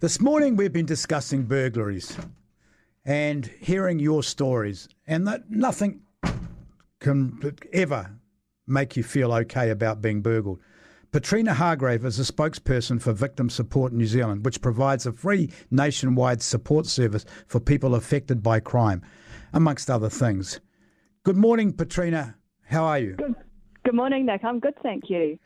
This morning we've been discussing burglaries and hearing your stories, and that nothing can ever make you feel okay about being burgled. Patrina Hargrave is a spokesperson for Victim Support New Zealand, which provides a free nationwide support service for people affected by crime, amongst other things. Good morning, Patrina. How are you? Good, good morning, Nick. I'm good, thank you.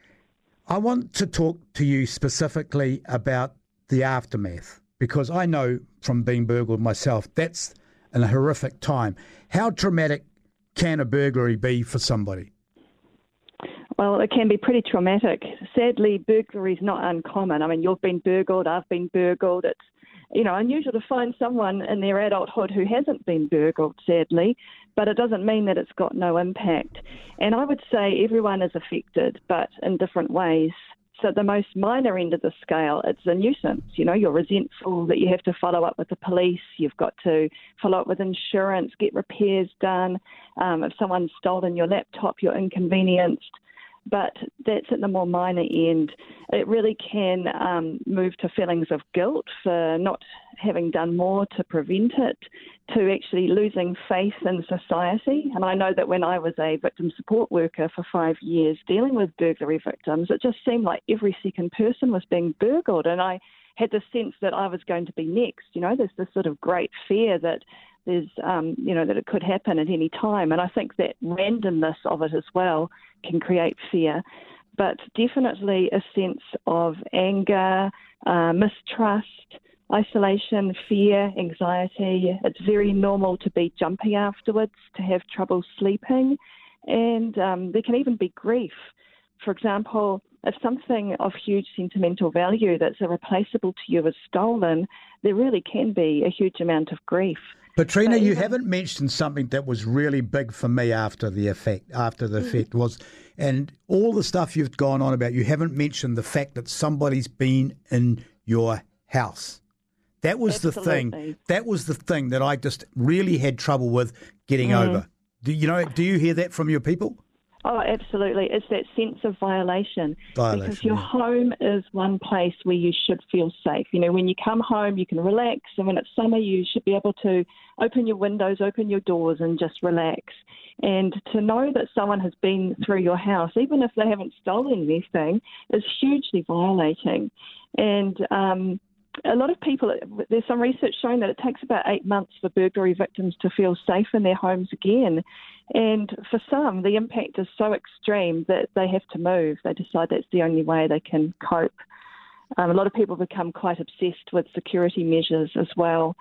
I want to talk to you specifically about the aftermath because I know from being burgled myself that's a horrific time. How traumatic can a burglary be for somebody? Well, it can be pretty traumatic. Sadly, burglary is not uncommon. I mean, you've been burgled, I've been burgled. It's you know unusual to find someone in their adulthood who hasn't been burgled, sadly, but it doesn't mean that it's got no impact. And I would say everyone is affected, but in different ways. So the most minor end of the scale, it's a nuisance. You know, you're resentful that you have to follow up with the police. You've got to follow up with insurance, get repairs done. Um, if someone's stolen your laptop, you're inconvenienced but that's at the more minor end. It really can um, move to feelings of guilt for not having done more to prevent it, to actually losing faith in society. And I know that when I was a victim support worker for five years dealing with burglary victims, it just seemed like every second person was being burgled. And I had the sense that I was going to be next. You know, there's this sort of great fear that there's, um, you know, that it could happen at any time. And I think that randomness of it as well can create fear. But definitely a sense of anger, uh, mistrust, isolation, fear, anxiety. It's very normal to be jumpy afterwards, to have trouble sleeping, and um, there can even be grief. For example, if something of huge sentimental value that's irreplaceable to you is stolen, there really can be a huge amount of grief. Patrina, you haven't mentioned something that was really big for me after the effect. After the mm-hmm. effect was, and all the stuff you've gone on about, you haven't mentioned the fact that somebody's been in your house. That was Absolutely. the thing. That was the thing that I just really had trouble with getting mm. over. Do you know? Do you hear that from your people? Oh, absolutely. It's that sense of violation. violation because your yeah. home is one place where you should feel safe. You know, when you come home, you can relax, and when it's summer, you should be able to open your windows, open your doors, and just relax. And to know that someone has been through your house, even if they haven't stolen anything, is hugely violating. And um, a lot of people, there's some research showing that it takes about eight months for burglary victims to feel safe in their homes again. And for some, the impact is so extreme that they have to move. They decide that's the only way they can cope. Um, a lot of people become quite obsessed with security measures as well.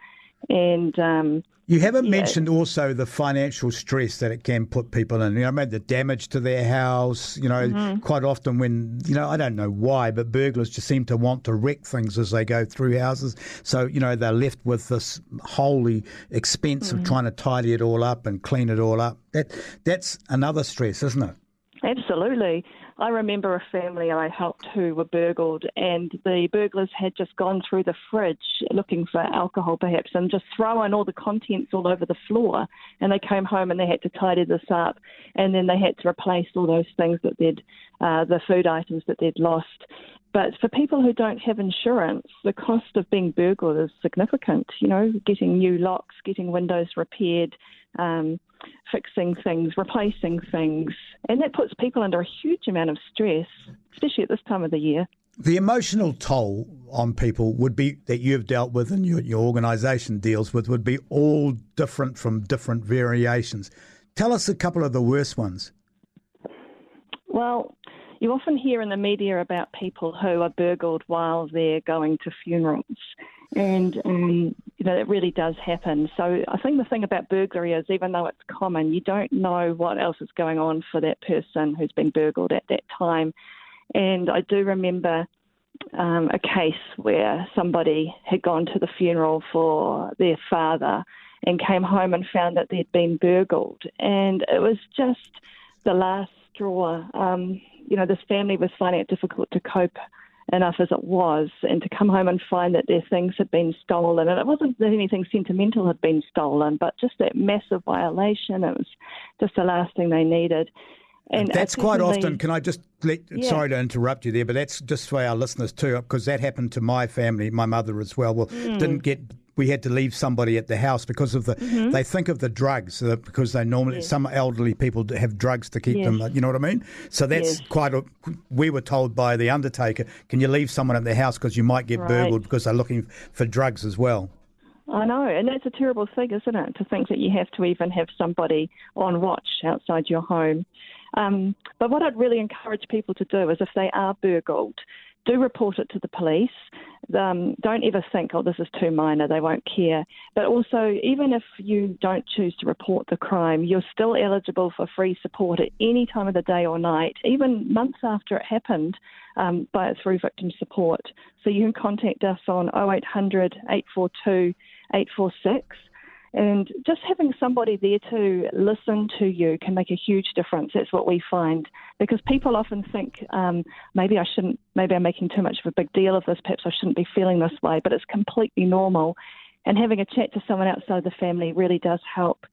And um, you haven't yeah. mentioned also the financial stress that it can put people in. You know, I mean, the damage to their house. You know, mm-hmm. quite often when you know, I don't know why, but burglars just seem to want to wreck things as they go through houses. So you know, they're left with this holy expense mm-hmm. of trying to tidy it all up and clean it all up. That that's another stress, isn't it? Absolutely. I remember a family I helped who were burgled, and the burglars had just gone through the fridge looking for alcohol, perhaps, and just thrown all the contents all over the floor. And they came home and they had to tidy this up, and then they had to replace all those things that they'd, uh, the food items that they'd lost. But for people who don't have insurance, the cost of being burgled is significant. You know, getting new locks, getting windows repaired, um, fixing things, replacing things, and that puts people under a huge amount of stress, especially at this time of the year. The emotional toll on people would be that you've dealt with and your, your organisation deals with would be all different from different variations. Tell us a couple of the worst ones. Well, you often hear in the media about people who are burgled while they're going to funerals. And, um, you know, it really does happen. So I think the thing about burglary is even though it's common, you don't know what else is going on for that person who's been burgled at that time. And I do remember um, a case where somebody had gone to the funeral for their father and came home and found that they'd been burgled. And it was just the last straw. Um, you know, this family was finding it difficult to cope enough as it was, and to come home and find that their things had been stolen. And it wasn't that anything sentimental had been stolen, but just that massive violation. It was just the last thing they needed. And that's quite often. Can I just let, Yeah. sorry to interrupt you there, but that's just for our listeners too, because that happened to my family, my mother as well. Well, Mm. didn't get. We had to leave somebody at the house because of the. Mm-hmm. They think of the drugs uh, because they normally some elderly people have drugs to keep them. You know what I mean? So that's Yes. quite. A, we were told by the undertaker, "Can you leave someone at the house because you might get Right. burgled because they're looking for drugs as well." I know, and that's a terrible thing, isn't it? To think that you have to even have somebody on watch outside your home. Um, but what I'd really encourage people to do is if they are burgled, do report it to the police. Um, don't ever think, oh, this is too minor, they won't care. But also, even if you don't choose to report the crime, you're still eligible for free support at any time of the day or night, even months after it happened, um, by through victim support. So you can contact us on 0800 842 846. And just having somebody there to listen to you can make a huge difference. That's what we find. Because people often think um, maybe I shouldn't, maybe I'm making too much of a big deal of this, perhaps I shouldn't be feeling this way, but it's completely normal. And having a chat to someone outside the family really does help.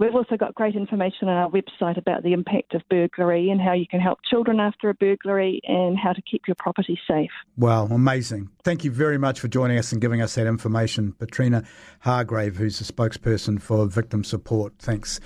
We've also got great information on our website about the impact of burglary and how you can help children after a burglary and how to keep your property safe. Wow, amazing. Thank you very much for joining us and giving us that information. Patrina Hargrave, who's the spokesperson for victim support. Thanks.